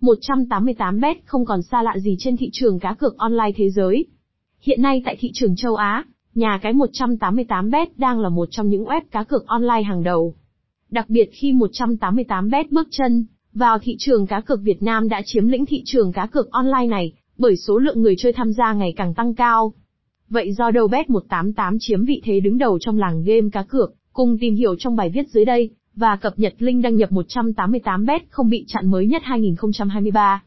188bet không còn xa lạ gì trên thị trường cá cược online thế giới. Hiện nay tại thị trường châu Á, nhà cái 188bet đang là một trong những web cá cược online hàng đầu. Đặc biệt khi 188bet bước chân vào thị trường cá cược Việt Nam đã chiếm lĩnh thị trường cá cược online này, bởi số lượng người chơi tham gia ngày càng tăng cao. Vậy do đâu Bet188 chiếm vị thế đứng đầu trong làng game cá cược, cùng tìm hiểu trong bài viết dưới đây, và cập nhật link đăng nhập 188bet không bị chặn mới nhất 2023.